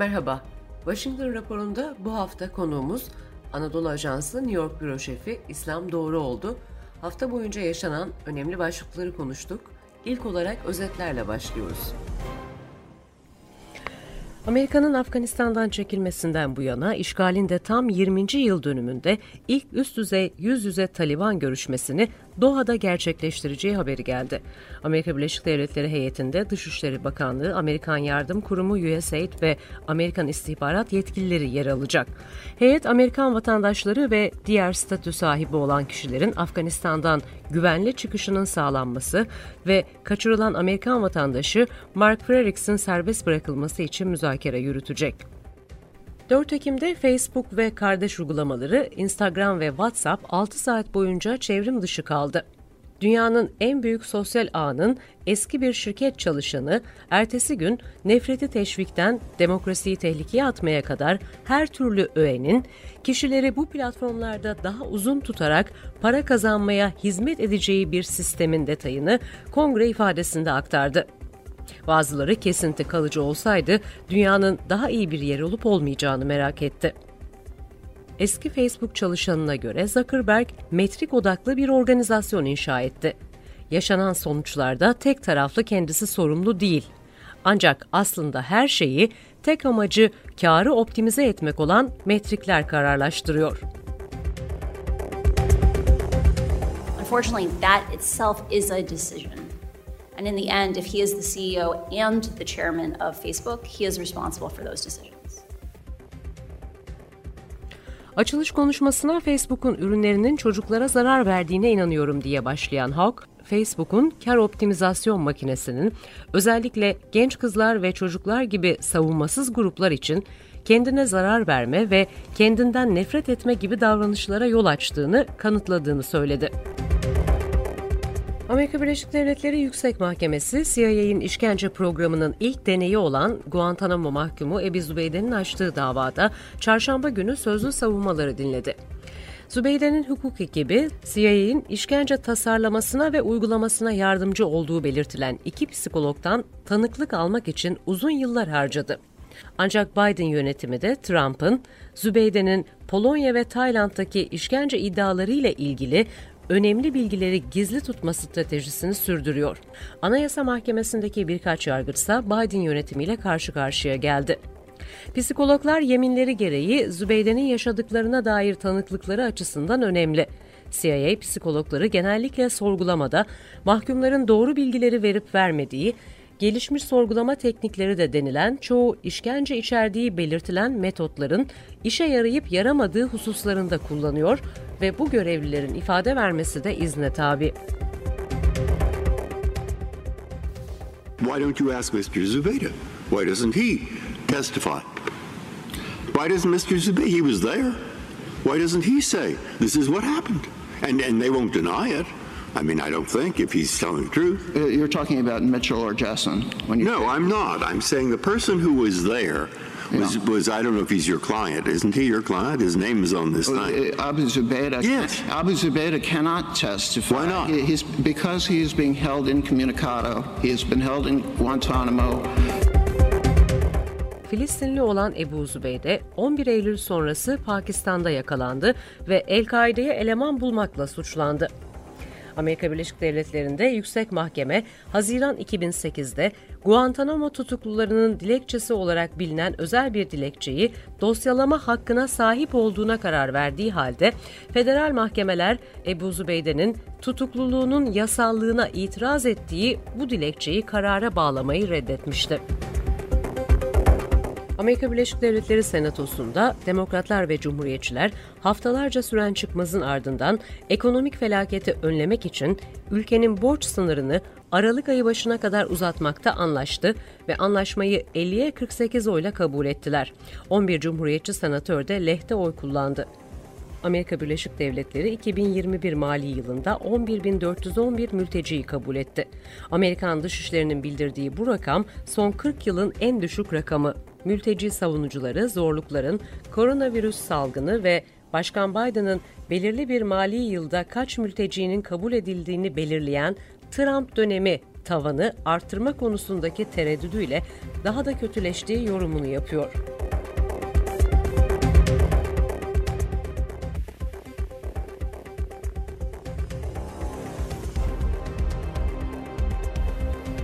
Merhaba, Washington raporunda bu hafta konuğumuz Anadolu Ajansı New York Büro Şefi İslam Doğru oldu. Hafta boyunca yaşanan önemli başlıkları konuştuk. İlk olarak özetlerle başlıyoruz. Amerika'nın Afganistan'dan çekilmesinden bu yana işgalin de tam 20. yıl dönümünde ilk üst düzey yüz yüze Taliban görüşmesini Doha'da gerçekleştireceği haberi geldi. Amerika Birleşik Devletleri heyetinde Dışişleri Bakanlığı, Amerikan Yardım Kurumu USAID ve Amerikan istihbarat yetkilileri yer alacak. Heyet Amerikan vatandaşları ve diğer statü sahibi olan kişilerin Afganistan'dan güvenli çıkışının sağlanması ve kaçırılan Amerikan vatandaşı Mark Frerichs'in serbest bırakılması için müzakere yürütecek. 4 Ekim'de Facebook ve kardeş uygulamaları Instagram ve WhatsApp 6 saat boyunca çevrim dışı kaldı. Dünyanın en büyük sosyal ağının eski bir şirket çalışanı ertesi gün nefreti teşvikten demokrasiyi tehlikeye atmaya kadar her türlü öğenin kişileri bu platformlarda daha uzun tutarak para kazanmaya hizmet edeceği bir sistemin detayını kongre ifadesinde aktardı. Bazıları kesinti kalıcı olsaydı dünyanın daha iyi bir yer olup olmayacağını merak etti. Eski Facebook çalışanına göre Zuckerberg metrik odaklı bir organizasyon inşa etti. Yaşanan sonuçlarda tek taraflı kendisi sorumlu değil. Ancak aslında her şeyi tek amacı karı optimize etmek olan metrikler kararlaştırıyor. Unfortunately, that itself is a decision. And in the end, if he is the CEO and the chairman of Facebook, he is responsible for those decisions. Açılış konuşmasına Facebook'un ürünlerinin çocuklara zarar verdiğine inanıyorum diye başlayan Hawk, Facebook'un kar optimizasyon makinesinin özellikle genç kızlar ve çocuklar gibi savunmasız gruplar için kendine zarar verme ve kendinden nefret etme gibi davranışlara yol açtığını kanıtladığını söyledi. Amerika Birleşik Devletleri Yüksek Mahkemesi, CIA'in işkence programının ilk deneyi olan Guantanamo mahkumu Ebi Zubeyde'nin açtığı davada çarşamba günü sözlü savunmaları dinledi. Zubeyde'nin hukuk ekibi, CIA'in işkence tasarlamasına ve uygulamasına yardımcı olduğu belirtilen iki psikologdan tanıklık almak için uzun yıllar harcadı. Ancak Biden yönetimi de Trump'ın Zübeyde'nin Polonya ve Tayland'daki işkence iddiaları ile ilgili önemli bilgileri gizli tutma stratejisini sürdürüyor. Anayasa Mahkemesi'ndeki birkaç yargıçsa Biden yönetimiyle karşı karşıya geldi. Psikologlar yeminleri gereği Zübeyde'nin yaşadıklarına dair tanıklıkları açısından önemli. CIA psikologları genellikle sorgulamada mahkumların doğru bilgileri verip vermediği, gelişmiş sorgulama teknikleri de denilen çoğu işkence içerdiği belirtilen metotların işe yarayıp yaramadığı hususlarında kullanıyor ve bu görevlilerin ifade vermesi de izne tabi. Why don't you ask Mr. Zubeda? Why doesn't he testify? Why doesn't Mr. Zubeda? He was there. Why doesn't he say this is what happened? And and they won't deny it. I mean, I don't think if he's telling the truth. Uh, you're talking about Mitchell or Jessen. When you no, I'm not. I'm saying the person who was there was, yeah. was I don't know if he's your client. Isn't he your client? His name is on this uh, thing. Abu Zubaydah. Yes. Abu Zubaydah cannot testify. Why not? He, he's because he is being held incommunicado. He has been held in Guantanamo. Filistinli olan Ebu Zübeyde 11 Eylül sonrası Pakistan'da yakalandı ve El-Kaide'ye eleman bulmakla suçlandı. Amerika Birleşik Devletleri'nde yüksek mahkeme Haziran 2008'de Guantanamo tutuklularının dilekçesi olarak bilinen özel bir dilekçeyi dosyalama hakkına sahip olduğuna karar verdiği halde federal mahkemeler Ebu Zübeyde'nin tutukluluğunun yasallığına itiraz ettiği bu dilekçeyi karara bağlamayı reddetmişti. Amerika Birleşik Devletleri Senatosu'nda Demokratlar ve Cumhuriyetçiler haftalarca süren çıkmazın ardından ekonomik felaketi önlemek için ülkenin borç sınırını Aralık ayı başına kadar uzatmakta anlaştı ve anlaşmayı 50'ye 48 oyla kabul ettiler. 11 Cumhuriyetçi senatör de lehte oy kullandı. Amerika Birleşik Devletleri 2021 mali yılında 11.411 mülteciyi kabul etti. Amerikan Dışişleri'nin bildirdiği bu rakam son 40 yılın en düşük rakamı. Mülteci savunucuları zorlukların koronavirüs salgını ve Başkan Biden'ın belirli bir mali yılda kaç mültecinin kabul edildiğini belirleyen Trump dönemi tavanı arttırma konusundaki tereddüdüyle daha da kötüleştiği yorumunu yapıyor.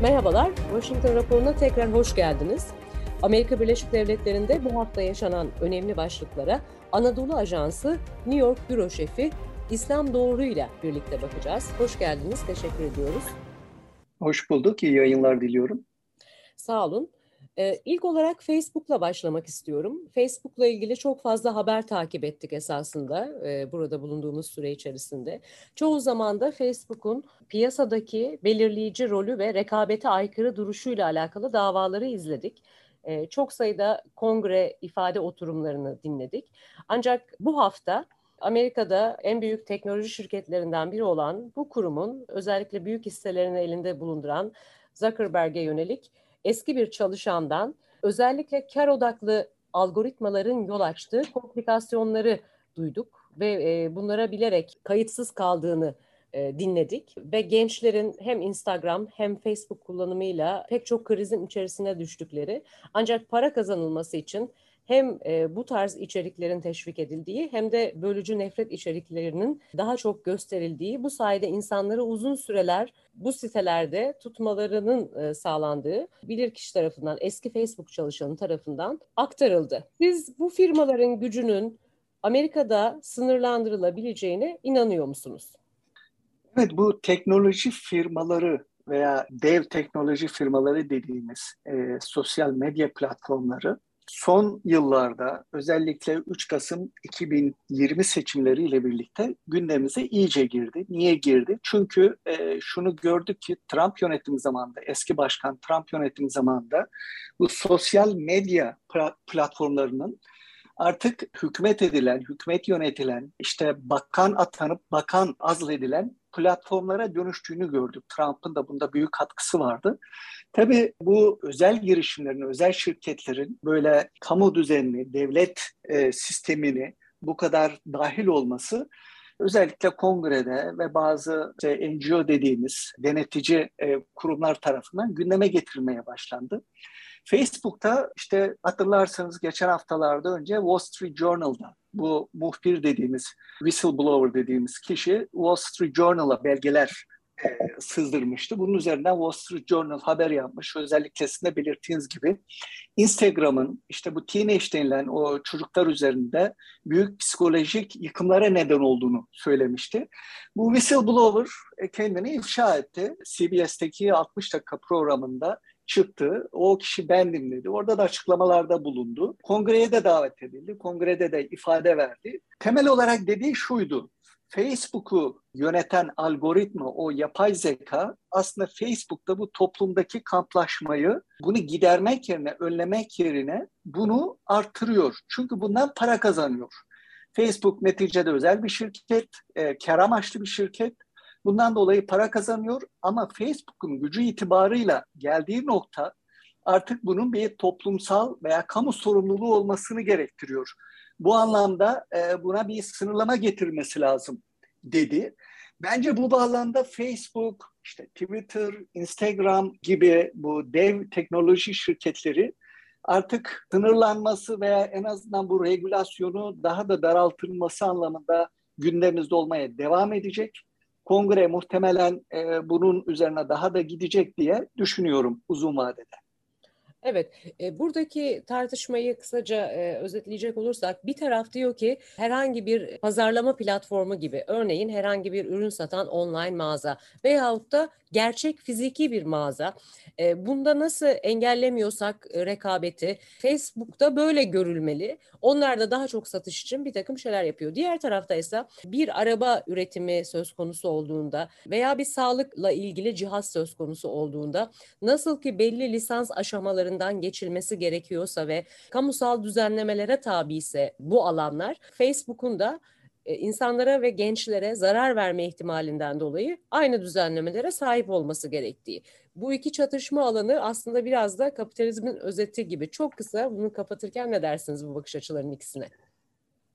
Merhabalar, Washington raporuna tekrar hoş geldiniz. Amerika Birleşik Devletleri'nde bu hafta yaşanan önemli başlıklara Anadolu Ajansı New York Büro Şefi İslam Doğru ile birlikte bakacağız. Hoş geldiniz, teşekkür ediyoruz. Hoş bulduk, iyi yayınlar diliyorum. Sağ olun. Ee, ilk olarak Facebook'la başlamak istiyorum. Facebook'la ilgili çok fazla haber takip ettik esasında e, burada bulunduğumuz süre içerisinde. Çoğu zaman da Facebook'un piyasadaki belirleyici rolü ve rekabete aykırı duruşuyla alakalı davaları izledik. E, çok sayıda kongre ifade oturumlarını dinledik. Ancak bu hafta Amerika'da en büyük teknoloji şirketlerinden biri olan bu kurumun özellikle büyük hisselerini elinde bulunduran Zuckerberg'e yönelik eski bir çalışandan özellikle kar odaklı algoritmaların yol açtığı komplikasyonları duyduk ve e, bunlara bilerek kayıtsız kaldığını e, dinledik ve gençlerin hem Instagram hem Facebook kullanımıyla pek çok krizin içerisine düştükleri ancak para kazanılması için hem e, bu tarz içeriklerin teşvik edildiği hem de bölücü nefret içeriklerinin daha çok gösterildiği bu sayede insanları uzun süreler bu sitelerde tutmalarının e, sağlandığı bilirkişi tarafından eski Facebook çalışanı tarafından aktarıldı. Siz bu firmaların gücünün Amerika'da sınırlandırılabileceğine inanıyor musunuz? Evet bu teknoloji firmaları veya dev teknoloji firmaları dediğimiz e, sosyal medya platformları son yıllarda özellikle 3 Kasım 2020 seçimleriyle birlikte gündemimize iyice girdi. Niye girdi? Çünkü e, şunu gördük ki Trump yönetimi zamanında, eski başkan Trump yönetimi zamanında bu sosyal medya platformlarının artık hükümet edilen, hükümet yönetilen, işte bakan atanıp bakan azledilen platformlara dönüştüğünü gördük. Trump'ın da bunda büyük katkısı vardı. Tabii bu özel girişimlerin, özel şirketlerin böyle kamu düzenini, devlet e, sistemini bu kadar dahil olması özellikle kongrede ve bazı işte NGO dediğimiz denetici e, kurumlar tarafından gündeme getirilmeye başlandı. Facebook'ta işte hatırlarsanız geçen haftalarda önce Wall Street Journal'da bu muhbir dediğimiz, whistleblower dediğimiz kişi Wall Street Journal'a belgeler e, sızdırmıştı. Bunun üzerinden Wall Street Journal haber yapmış. Özellikle sizin de belirttiğiniz gibi Instagram'ın işte bu teenage denilen o çocuklar üzerinde büyük psikolojik yıkımlara neden olduğunu söylemişti. Bu whistleblower e, kendini ifşa etti. CBS'teki 60 dakika programında çıktı. O kişi bendim dedi. Orada da açıklamalarda bulundu. Kongreye de davet edildi. Kongrede de ifade verdi. Temel olarak dediği şuydu. Facebook'u yöneten algoritma, o yapay zeka aslında Facebook'ta bu toplumdaki kamplaşmayı bunu gidermek yerine, önlemek yerine bunu arttırıyor. Çünkü bundan para kazanıyor. Facebook neticede özel bir şirket, e, kar amaçlı bir şirket Bundan dolayı para kazanıyor ama Facebook'un gücü itibarıyla geldiği nokta artık bunun bir toplumsal veya kamu sorumluluğu olmasını gerektiriyor. Bu anlamda e, buna bir sınırlama getirmesi lazım dedi. Bence bu bağlamda Facebook, işte Twitter, Instagram gibi bu dev teknoloji şirketleri artık sınırlanması veya en azından bu regülasyonu daha da daraltılması anlamında gündemimizde olmaya devam edecek kongre muhtemelen e, bunun üzerine daha da gidecek diye düşünüyorum uzun vadede. Evet, e, buradaki tartışmayı kısaca e, özetleyecek olursak bir taraf diyor ki herhangi bir pazarlama platformu gibi örneğin herhangi bir ürün satan online mağaza veyahut da gerçek fiziki bir mağaza. E, bunda nasıl engellemiyorsak e, rekabeti Facebook'ta böyle görülmeli. Onlar da daha çok satış için bir takım şeyler yapıyor. Diğer tarafta ise bir araba üretimi söz konusu olduğunda veya bir sağlıkla ilgili cihaz söz konusu olduğunda nasıl ki belli lisans aşamalarından geçilmesi gerekiyorsa ve kamusal düzenlemelere tabi ise bu alanlar Facebook'un da e, insanlara ve gençlere zarar verme ihtimalinden dolayı aynı düzenlemelere sahip olması gerektiği. Bu iki çatışma alanı aslında biraz da kapitalizmin özeti gibi. Çok kısa bunu kapatırken ne dersiniz bu bakış açılarının ikisine?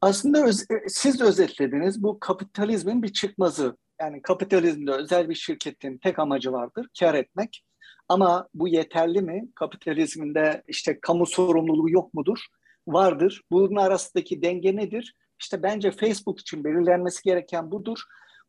Aslında öz, e, siz özetlediniz bu kapitalizmin bir çıkmazı. Yani kapitalizmde özel bir şirketin tek amacı vardır, kar etmek. Ama bu yeterli mi? Kapitalizminde işte kamu sorumluluğu yok mudur? Vardır. Bunun arasındaki denge nedir? İşte bence Facebook için belirlenmesi gereken budur.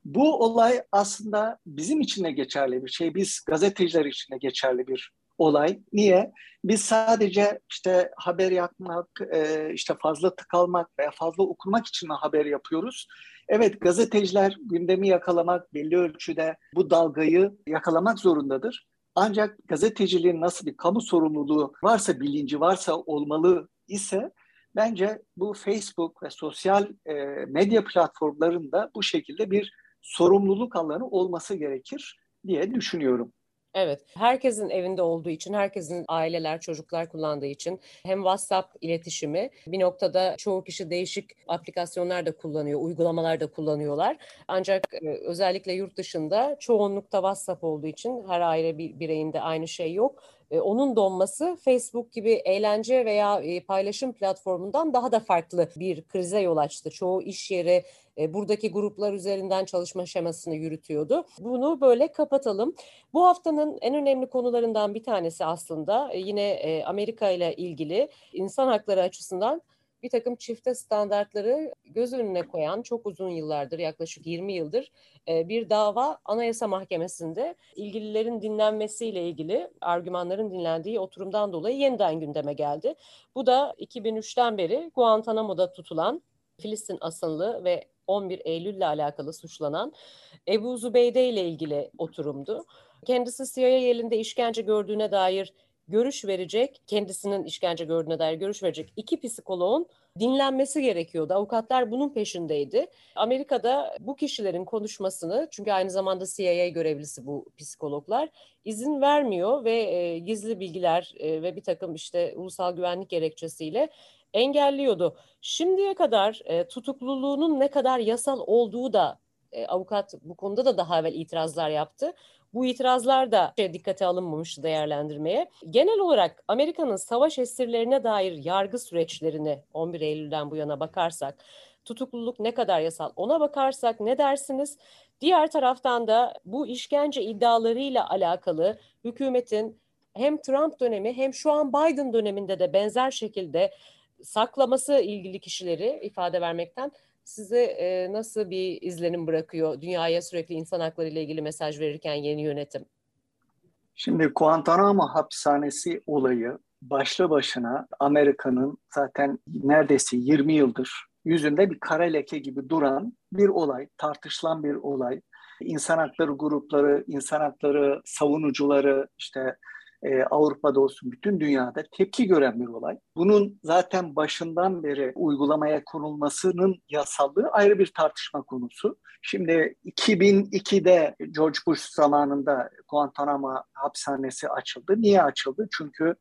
Bu olay aslında bizim için de geçerli bir şey. Biz gazeteciler için de geçerli bir olay. Niye? Biz sadece işte haber yapmak, e, işte fazla tıkalmak veya fazla okumak için mi haber yapıyoruz? Evet gazeteciler gündemi yakalamak, belli ölçüde bu dalgayı yakalamak zorundadır. Ancak gazeteciliğin nasıl bir kamu sorumluluğu varsa, bilinci varsa olmalı ise bence bu Facebook ve sosyal e, medya platformlarında bu şekilde bir sorumluluk alanı olması gerekir diye düşünüyorum. Evet, herkesin evinde olduğu için, herkesin aileler, çocuklar kullandığı için hem WhatsApp iletişimi bir noktada çoğu kişi değişik aplikasyonlar da kullanıyor, uygulamalar da kullanıyorlar. Ancak e, özellikle yurt dışında çoğunlukta WhatsApp olduğu için her aile bir bireyinde aynı şey yok e, onun donması Facebook gibi eğlence veya e, paylaşım platformundan daha da farklı bir krize yol açtı. Çoğu iş yeri e, buradaki gruplar üzerinden çalışma şemasını yürütüyordu. Bunu böyle kapatalım. Bu haftanın en önemli konularından bir tanesi aslında yine Amerika ile ilgili insan hakları açısından bir takım çifte standartları göz önüne koyan çok uzun yıllardır yaklaşık 20 yıldır e, bir dava Anayasa Mahkemesi'nde ilgililerin dinlenmesiyle ilgili argümanların dinlendiği oturumdan dolayı yeniden gündeme geldi. Bu da 2003'ten beri Guantanamo'da tutulan Filistin asıllı ve 11 Eylül ile alakalı suçlanan Ebu Zubeyde ile ilgili oturumdu. Kendisi CIA elinde işkence gördüğüne dair görüş verecek, kendisinin işkence gördüğüne dair görüş verecek iki psikoloğun dinlenmesi gerekiyordu. Avukatlar bunun peşindeydi. Amerika'da bu kişilerin konuşmasını, çünkü aynı zamanda CIA görevlisi bu psikologlar, izin vermiyor ve e, gizli bilgiler e, ve bir takım işte ulusal güvenlik gerekçesiyle engelliyordu. Şimdiye kadar e, tutukluluğunun ne kadar yasal olduğu da e, avukat bu konuda da daha evvel itirazlar yaptı. Bu itirazlar da dikkate alınmamıştı değerlendirmeye. Genel olarak Amerika'nın savaş esirlerine dair yargı süreçlerini 11 Eylül'den bu yana bakarsak, tutukluluk ne kadar yasal ona bakarsak ne dersiniz? Diğer taraftan da bu işkence iddialarıyla alakalı hükümetin hem Trump dönemi hem şu an Biden döneminde de benzer şekilde saklaması ilgili kişileri ifade vermekten size e, nasıl bir izlenim bırakıyor dünyaya sürekli insan hakları ile ilgili mesaj verirken yeni yönetim? Şimdi Guantanamo hapishanesi olayı başlı başına Amerika'nın zaten neredeyse 20 yıldır yüzünde bir kara leke gibi duran bir olay, tartışılan bir olay. İnsan hakları grupları, insan hakları savunucuları, işte e, Avrupa'da olsun bütün dünyada tepki gören bir olay. Bunun zaten başından beri uygulamaya konulmasının yasallığı ayrı bir tartışma konusu. Şimdi 2002'de George Bush zamanında Guantanamo hapishanesi açıldı. Niye açıldı? Çünkü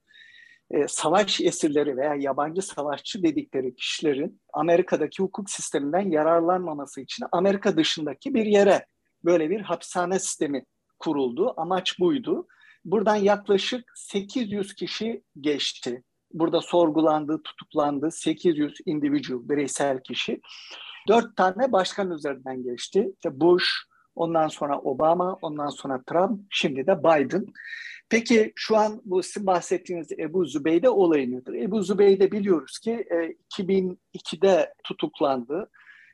e, savaş esirleri veya yabancı savaşçı dedikleri kişilerin Amerika'daki hukuk sisteminden yararlanmaması için Amerika dışındaki bir yere böyle bir hapishane sistemi kuruldu. Amaç buydu. Buradan yaklaşık 800 kişi geçti. Burada sorgulandı, tutuklandı 800 individual, bireysel kişi. Dört tane başkan üzerinden geçti. İşte Bush, ondan sonra Obama, ondan sonra Trump, şimdi de Biden. Peki şu an bu sizin bahsettiğiniz Ebu Zübeyde olayı nedir? Ebu Zübeyde biliyoruz ki 2002'de e, tutuklandı.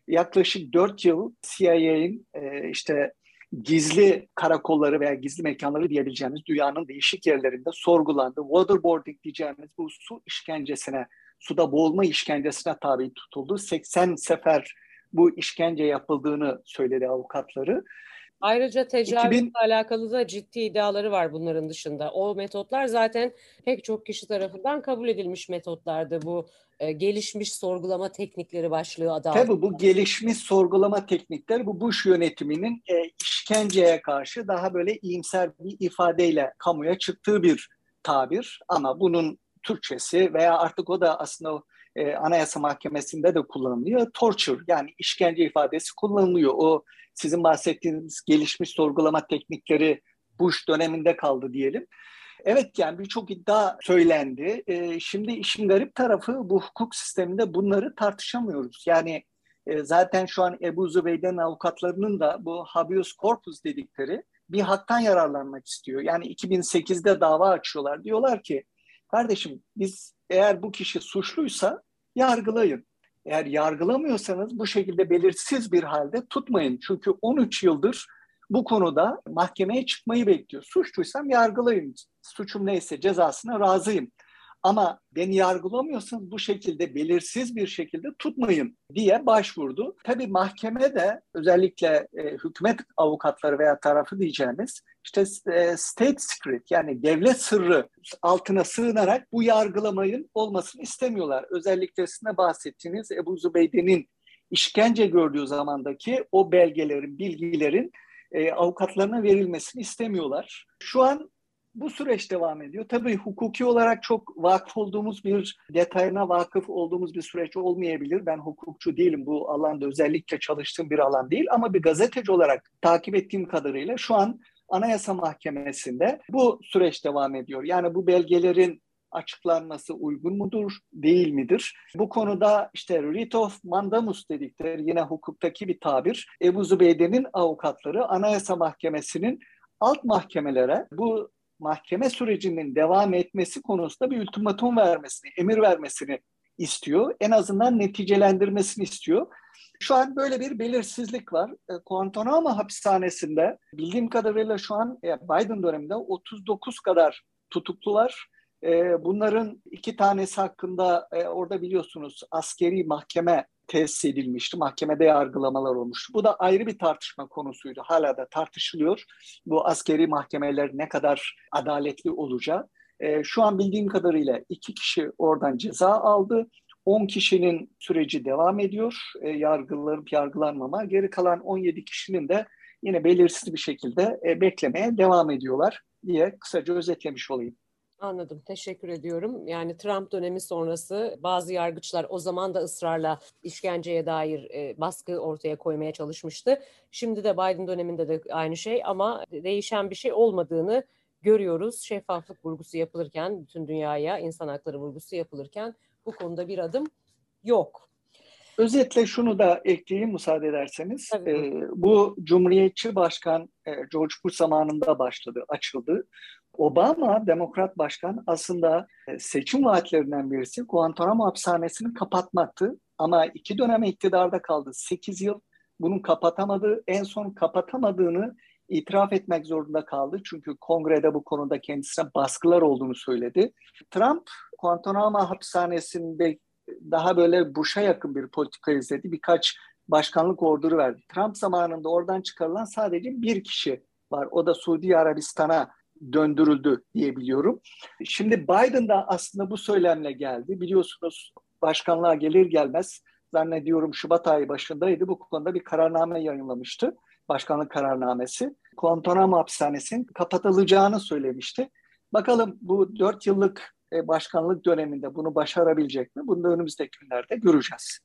Yaklaşık 4 yıl CIA'nin e, işte gizli karakolları veya gizli mekanları diyebileceğimiz dünyanın değişik yerlerinde sorgulandı. Waterboarding diyeceğimiz bu su işkencesine, suda boğulma işkencesine tabi tutuldu. 80 sefer bu işkence yapıldığını söyledi avukatları. Ayrıca tecavüzle 2000... alakalı da ciddi iddiaları var bunların dışında. O metotlar zaten pek çok kişi tarafından kabul edilmiş metotlardı. Bu e, gelişmiş sorgulama teknikleri başlığı adı Tabii bu gelişmiş sorgulama teknikleri bu Bush yönetiminin e, işkenceye karşı daha böyle iyimser bir ifadeyle kamuya çıktığı bir tabir. Ama bunun Türkçesi veya artık o da aslında e, Anayasa Mahkemesi'nde de kullanılıyor. Torture yani işkence ifadesi kullanılıyor. O sizin bahsettiğiniz gelişmiş sorgulama teknikleri Bush döneminde kaldı diyelim. Evet yani birçok iddia söylendi. E, şimdi işin garip tarafı bu hukuk sisteminde bunları tartışamıyoruz. Yani E, zaten şu an Ebu Zübeyde'nin avukatlarının da bu habeas corpus dedikleri bir haktan yararlanmak istiyor. Yani 2008'de dava açıyorlar. Diyorlar ki kardeşim biz eğer bu kişi suçluysa yargılayın. Eğer yargılamıyorsanız bu şekilde belirsiz bir halde tutmayın. Çünkü 13 yıldır bu konuda mahkemeye çıkmayı bekliyor. Suçluysam yargılayın. Suçum neyse cezasına razıyım. Ama beni yargılamıyorsanız bu şekilde belirsiz bir şekilde tutmayın diye başvurdu. Tabii mahkeme de özellikle e, hükümet avukatları veya tarafı diyeceğimiz işte e, state secret yani devlet sırrı altına sığınarak bu yargılamayın olmasını istemiyorlar. Özellikle sizin bahsettiğiniz Ebu Zübeyde'nin işkence gördüğü zamandaki o belgelerin, bilgilerin e, avukatlarına verilmesini istemiyorlar. Şu an bu süreç devam ediyor. Tabii hukuki olarak çok vakıf olduğumuz bir detayına vakıf olduğumuz bir süreç olmayabilir. Ben hukukçu değilim. Bu alanda özellikle çalıştığım bir alan değil ama bir gazeteci olarak takip ettiğim kadarıyla şu an Anayasa Mahkemesi'nde bu süreç devam ediyor. Yani bu belgelerin açıklanması uygun mudur, değil midir? Bu konuda işte writ of mandamus dedikleri yine hukuktaki bir tabir. Ebu Zübeyde'nin avukatları Anayasa Mahkemesi'nin alt mahkemelere bu mahkeme sürecinin devam etmesi konusunda bir ultimatum vermesini, emir vermesini istiyor. En azından neticelendirmesini istiyor. Şu an böyle bir belirsizlik var. E, Guantanamo hapishanesinde bildiğim kadarıyla şu an e, Biden döneminde 39 kadar tutuklu var. E, bunların iki tanesi hakkında orada biliyorsunuz askeri mahkeme tesis edilmişti. Mahkemede yargılamalar olmuştu. Bu da ayrı bir tartışma konusuydu. Hala da tartışılıyor. Bu askeri mahkemeler ne kadar adaletli olacağı. E, şu an bildiğim kadarıyla iki kişi oradan ceza aldı. 10 kişinin süreci devam ediyor. E, yargılanıp yargılanmama. Geri kalan 17 kişinin de yine belirsiz bir şekilde e, beklemeye devam ediyorlar diye kısaca özetlemiş olayım. Anladım. Teşekkür ediyorum. Yani Trump dönemi sonrası bazı yargıçlar o zaman da ısrarla işkenceye dair e, baskı ortaya koymaya çalışmıştı. Şimdi de Biden döneminde de aynı şey ama değişen bir şey olmadığını görüyoruz. Şeffaflık vurgusu yapılırken bütün dünyaya insan hakları vurgusu yapılırken bu konuda bir adım yok. Özetle şunu da ekleyeyim müsaade ederseniz. Ee, bu Cumhuriyetçi Başkan e, George Bush zamanında başladı, açıldı. Obama demokrat başkan aslında e, seçim vaatlerinden birisi Guantanamo hapishanesini kapatmaktı. Ama iki dönem iktidarda kaldı. Sekiz yıl bunun kapatamadı. En son kapatamadığını itiraf etmek zorunda kaldı. Çünkü kongrede bu konuda kendisine baskılar olduğunu söyledi. Trump Guantanamo hapishanesinde daha böyle Bush'a yakın bir politika izledi. Birkaç başkanlık orduru verdi. Trump zamanında oradan çıkarılan sadece bir kişi var. O da Suudi Arabistan'a döndürüldü diyebiliyorum. Şimdi Biden da aslında bu söylemle geldi. Biliyorsunuz başkanlığa gelir gelmez zannediyorum Şubat ayı başındaydı. Bu konuda bir kararname yayınlamıştı. Başkanlık kararnamesi. Guantanamo hapishanesinin kapatılacağını söylemişti. Bakalım bu dört yıllık e, başkanlık döneminde bunu başarabilecek mi? Bunu da önümüzdeki günlerde göreceğiz.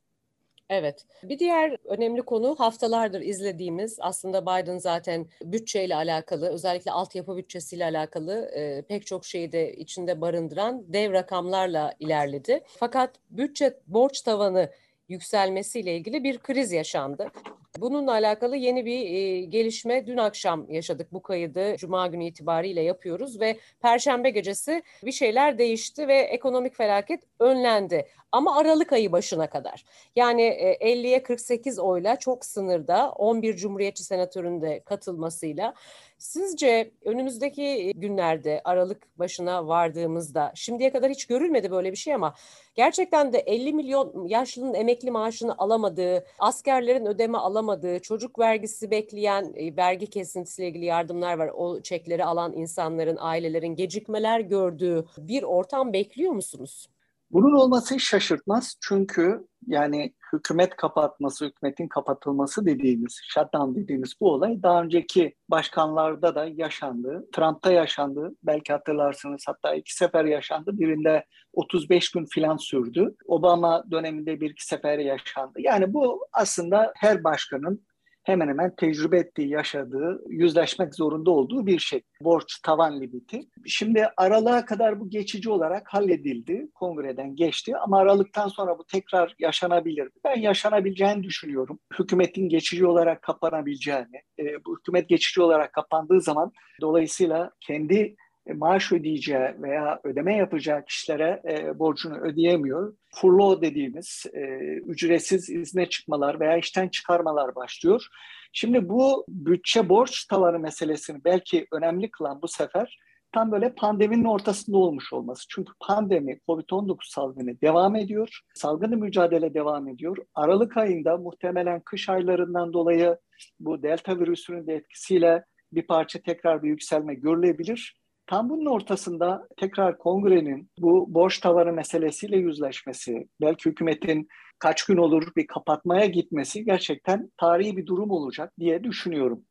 Evet. Bir diğer önemli konu haftalardır izlediğimiz aslında Biden zaten bütçeyle alakalı özellikle altyapı bütçesiyle alakalı e, pek çok şeyi de içinde barındıran dev rakamlarla ilerledi. Fakat bütçe borç tavanı yükselmesiyle ilgili bir kriz yaşandı. Bununla alakalı yeni bir e, gelişme dün akşam yaşadık. Bu kaydı cuma günü itibariyle yapıyoruz ve perşembe gecesi bir şeyler değişti ve ekonomik felaket önlendi. Ama Aralık ayı başına kadar. Yani e, 50'ye 48 oyla çok sınırda 11 Cumhuriyetçi senatörün de katılmasıyla Sizce önümüzdeki günlerde Aralık başına vardığımızda şimdiye kadar hiç görülmedi böyle bir şey ama gerçekten de 50 milyon yaşlının emekli maaşını alamadığı, askerlerin ödeme alamadığı, çocuk vergisi bekleyen e, vergi kesintisiyle ilgili yardımlar var. O çekleri alan insanların, ailelerin gecikmeler gördüğü bir ortam bekliyor musunuz? Bunun olması şaşırtmaz çünkü yani hükümet kapatması, hükümetin kapatılması dediğimiz, shutdown dediğimiz bu olay daha önceki başkanlarda da yaşandı. Trump'ta yaşandı. Belki hatırlarsınız hatta iki sefer yaşandı. Birinde 35 gün filan sürdü. Obama döneminde bir iki sefer yaşandı. Yani bu aslında her başkanın hemen hemen tecrübe ettiği, yaşadığı, yüzleşmek zorunda olduğu bir şey. Borç tavan limiti. Şimdi aralığa kadar bu geçici olarak halledildi. Kongreden geçti ama aralıktan sonra bu tekrar yaşanabilir. Ben yaşanabileceğini düşünüyorum. Hükümetin geçici olarak kapanabileceğini. E, bu hükümet geçici olarak kapandığı zaman dolayısıyla kendi maaş ödeyeceği veya ödeme yapacağı kişilere e, borcunu ödeyemiyor. Furlough dediğimiz e, ücretsiz izne çıkmalar veya işten çıkarmalar başlıyor. Şimdi bu bütçe borç tavanı meselesini belki önemli kılan bu sefer tam böyle pandeminin ortasında olmuş olması. Çünkü pandemi, COVID-19 salgını devam ediyor. Salgını mücadele devam ediyor. Aralık ayında muhtemelen kış aylarından dolayı bu delta virüsünün de etkisiyle bir parça tekrar bir yükselme görülebilir. Tam bunun ortasında tekrar kongrenin bu borç tavanı meselesiyle yüzleşmesi, belki hükümetin kaç gün olur bir kapatmaya gitmesi gerçekten tarihi bir durum olacak diye düşünüyorum.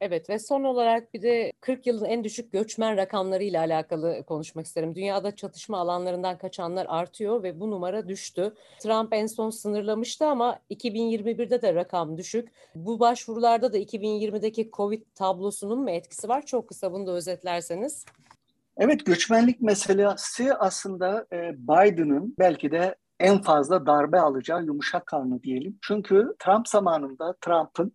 Evet ve son olarak bir de 40 yılın en düşük göçmen rakamları ile alakalı konuşmak isterim. Dünyada çatışma alanlarından kaçanlar artıyor ve bu numara düştü. Trump en son sınırlamıştı ama 2021'de de rakam düşük. Bu başvurularda da 2020'deki Covid tablosunun mu etkisi var? Çok kısa bunu da özetlerseniz. Evet göçmenlik meselesi aslında e, Biden'ın belki de en fazla darbe alacağı yumuşak karnı diyelim. Çünkü Trump zamanında Trump'ın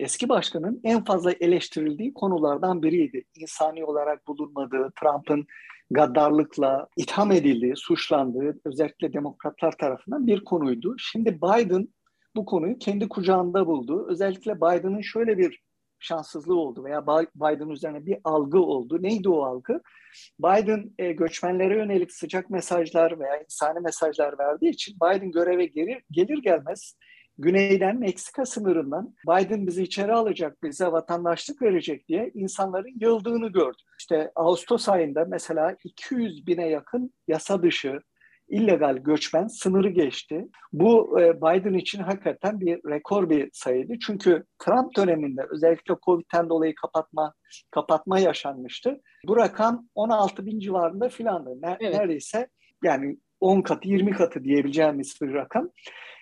eski başkanın en fazla eleştirildiği konulardan biriydi. İnsani olarak bulunmadığı, Trump'ın gaddarlıkla itham edildiği, suçlandığı özellikle demokratlar tarafından bir konuydu. Şimdi Biden bu konuyu kendi kucağında buldu. Özellikle Biden'ın şöyle bir şanssızlığı oldu veya Biden üzerine bir algı oldu. Neydi o algı? Biden e, göçmenlere yönelik sıcak mesajlar veya insani mesajlar verdiği için Biden göreve gelir, gelir gelmez güneyden Meksika sınırından Biden bizi içeri alacak, bize vatandaşlık verecek diye insanların yıldığını gördük. İşte Ağustos ayında mesela 200 bine yakın yasa dışı illegal göçmen sınırı geçti. Bu e, Biden için hakikaten bir rekor bir sayıydı. Çünkü Trump döneminde özellikle Covid'den dolayı kapatma kapatma yaşanmıştı. Bu rakam 16 bin civarında filandı. Ne, evet. Neredeyse yani 10 katı 20 katı diyebileceğimiz bir rakam.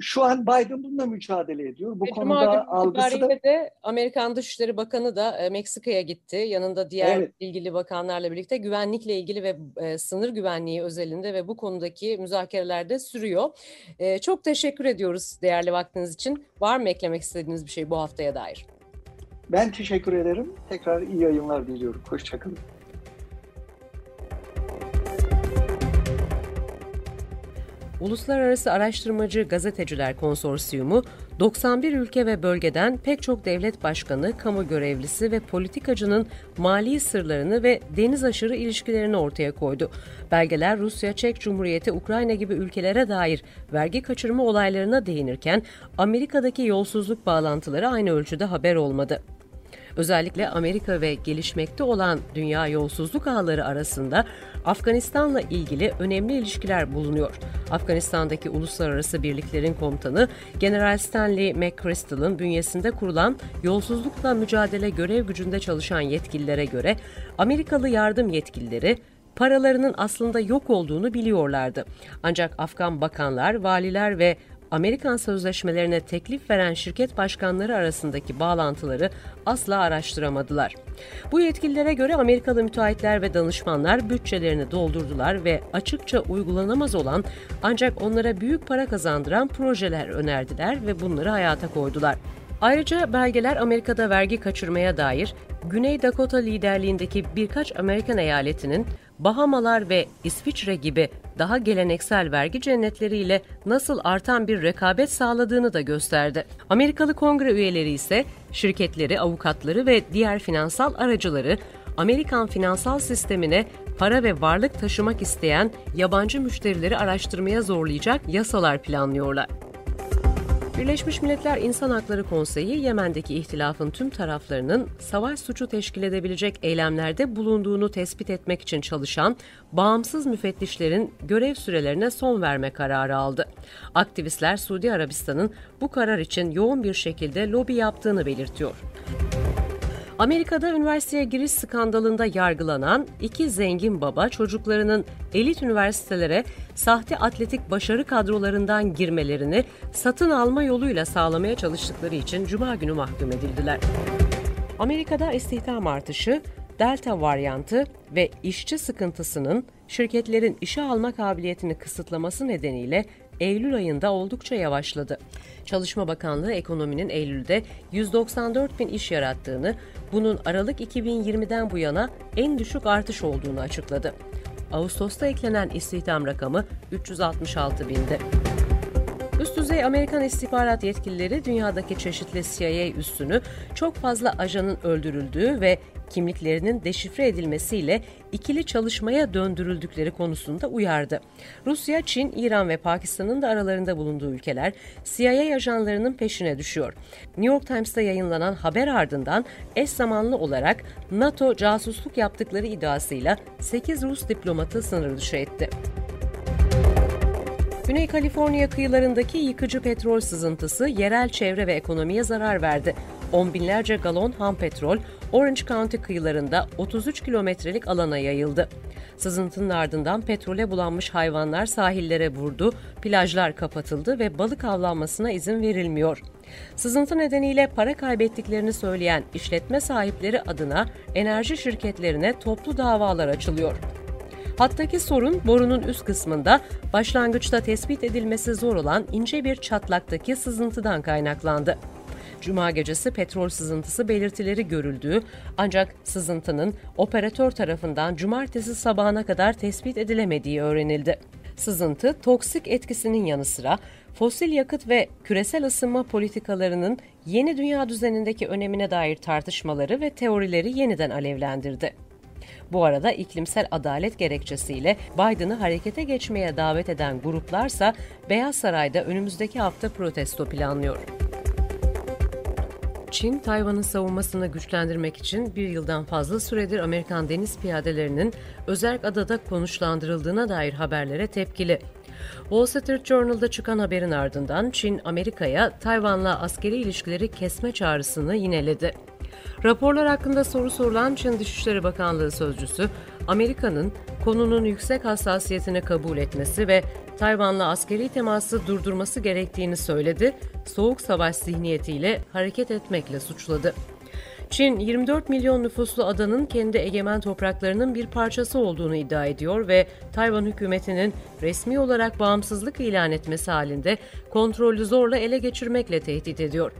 Şu an Biden bununla mücadele ediyor. Bu Ve konuda algısı da... de Amerikan Dışişleri Bakanı da e, Meksika'ya gitti. Yanında diğer evet. ilgili bakanlarla birlikte güvenlikle ilgili ve e, sınır güvenliği özelinde ve bu konudaki müzakereler de sürüyor. E, çok teşekkür ediyoruz değerli vaktiniz için. Var mı eklemek istediğiniz bir şey bu haftaya dair? Ben teşekkür ederim. Tekrar iyi yayınlar diliyorum. Hoşçakalın. Uluslararası Araştırmacı Gazeteciler Konsorsiyumu, 91 ülke ve bölgeden pek çok devlet başkanı, kamu görevlisi ve politikacının mali sırlarını ve deniz aşırı ilişkilerini ortaya koydu. Belgeler Rusya, Çek Cumhuriyeti, Ukrayna gibi ülkelere dair vergi kaçırma olaylarına değinirken Amerika'daki yolsuzluk bağlantıları aynı ölçüde haber olmadı. Özellikle Amerika ve gelişmekte olan dünya yolsuzluk ağları arasında Afganistan'la ilgili önemli ilişkiler bulunuyor. Afganistan'daki uluslararası birliklerin komutanı General Stanley McChrystal'ın bünyesinde kurulan yolsuzlukla mücadele görev gücünde çalışan yetkililere göre Amerikalı yardım yetkilileri paralarının aslında yok olduğunu biliyorlardı. Ancak Afgan bakanlar, valiler ve Amerikan sözleşmelerine teklif veren şirket başkanları arasındaki bağlantıları asla araştıramadılar. Bu yetkililere göre Amerikalı müteahhitler ve danışmanlar bütçelerini doldurdular ve açıkça uygulanamaz olan ancak onlara büyük para kazandıran projeler önerdiler ve bunları hayata koydular. Ayrıca belgeler Amerika'da vergi kaçırmaya dair Güney Dakota liderliğindeki birkaç Amerikan eyaletinin Bahamalar ve İsviçre gibi daha geleneksel vergi cennetleriyle nasıl artan bir rekabet sağladığını da gösterdi. Amerikalı kongre üyeleri ise şirketleri, avukatları ve diğer finansal aracıları Amerikan finansal sistemine para ve varlık taşımak isteyen yabancı müşterileri araştırmaya zorlayacak yasalar planlıyorlar. Birleşmiş Milletler İnsan Hakları Konseyi, Yemen'deki ihtilafın tüm taraflarının savaş suçu teşkil edebilecek eylemlerde bulunduğunu tespit etmek için çalışan bağımsız müfettişlerin görev sürelerine son verme kararı aldı. Aktivistler Suudi Arabistan'ın bu karar için yoğun bir şekilde lobi yaptığını belirtiyor. Amerika'da üniversiteye giriş skandalında yargılanan iki zengin baba çocuklarının elit üniversitelere sahte atletik başarı kadrolarından girmelerini satın alma yoluyla sağlamaya çalıştıkları için cuma günü mahkum edildiler. Amerika'da istihdam artışı, delta varyantı ve işçi sıkıntısının şirketlerin işe alma kabiliyetini kısıtlaması nedeniyle Eylül ayında oldukça yavaşladı. Çalışma Bakanlığı ekonominin Eylül'de 194 bin iş yarattığını, bunun Aralık 2020'den bu yana en düşük artış olduğunu açıkladı. Ağustos'ta eklenen istihdam rakamı 366 bindi. Üst düzey Amerikan istihbarat yetkilileri dünyadaki çeşitli CIA üssünü çok fazla ajanın öldürüldüğü ve kimliklerinin deşifre edilmesiyle ikili çalışmaya döndürüldükleri konusunda uyardı. Rusya, Çin, İran ve Pakistan'ın da aralarında bulunduğu ülkeler CIA ajanlarının peşine düşüyor. New York Times'ta yayınlanan haber ardından eş zamanlı olarak NATO casusluk yaptıkları iddiasıyla 8 Rus diplomatı sınır dışı etti. Güney Kaliforniya kıyılarındaki yıkıcı petrol sızıntısı yerel çevre ve ekonomiye zarar verdi. On binlerce galon ham petrol Orange County kıyılarında 33 kilometrelik alana yayıldı. Sızıntının ardından petrole bulanmış hayvanlar sahillere vurdu, plajlar kapatıldı ve balık avlanmasına izin verilmiyor. Sızıntı nedeniyle para kaybettiklerini söyleyen işletme sahipleri adına enerji şirketlerine toplu davalar açılıyor. Hattaki sorun borunun üst kısmında başlangıçta tespit edilmesi zor olan ince bir çatlaktaki sızıntıdan kaynaklandı. Cuma gecesi petrol sızıntısı belirtileri görüldüğü ancak sızıntının operatör tarafından cumartesi sabahına kadar tespit edilemediği öğrenildi. Sızıntı toksik etkisinin yanı sıra fosil yakıt ve küresel ısınma politikalarının yeni dünya düzenindeki önemine dair tartışmaları ve teorileri yeniden alevlendirdi. Bu arada iklimsel adalet gerekçesiyle Biden'ı harekete geçmeye davet eden gruplarsa Beyaz Saray'da önümüzdeki hafta protesto planlıyor. Çin, Tayvan'ın savunmasını güçlendirmek için bir yıldan fazla süredir Amerikan deniz piyadelerinin Özerk Adada konuşlandırıldığına dair haberlere tepkili. Wall Street Journal'da çıkan haberin ardından Çin, Amerika'ya Tayvan'la askeri ilişkileri kesme çağrısını yineledi. Raporlar hakkında soru sorulan Çin Dışişleri Bakanlığı sözcüsü, Amerika'nın konunun yüksek hassasiyetini kabul etmesi ve Tayvan'la askeri teması durdurması gerektiğini söyledi, soğuk savaş zihniyetiyle hareket etmekle suçladı. Çin 24 milyon nüfuslu adanın kendi egemen topraklarının bir parçası olduğunu iddia ediyor ve Tayvan hükümetinin resmi olarak bağımsızlık ilan etmesi halinde kontrolü zorla ele geçirmekle tehdit ediyor.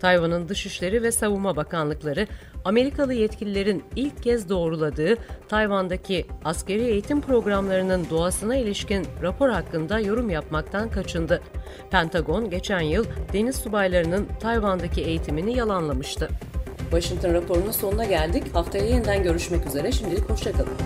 Tayvan'ın Dışişleri ve Savunma Bakanlıkları Amerikalı yetkililerin ilk kez doğruladığı Tayvan'daki askeri eğitim programlarının doğasına ilişkin rapor hakkında yorum yapmaktan kaçındı. Pentagon geçen yıl deniz subaylarının Tayvan'daki eğitimini yalanlamıştı. Washington raporunun sonuna geldik. Haftaya yeniden görüşmek üzere. Şimdilik hoşçakalın.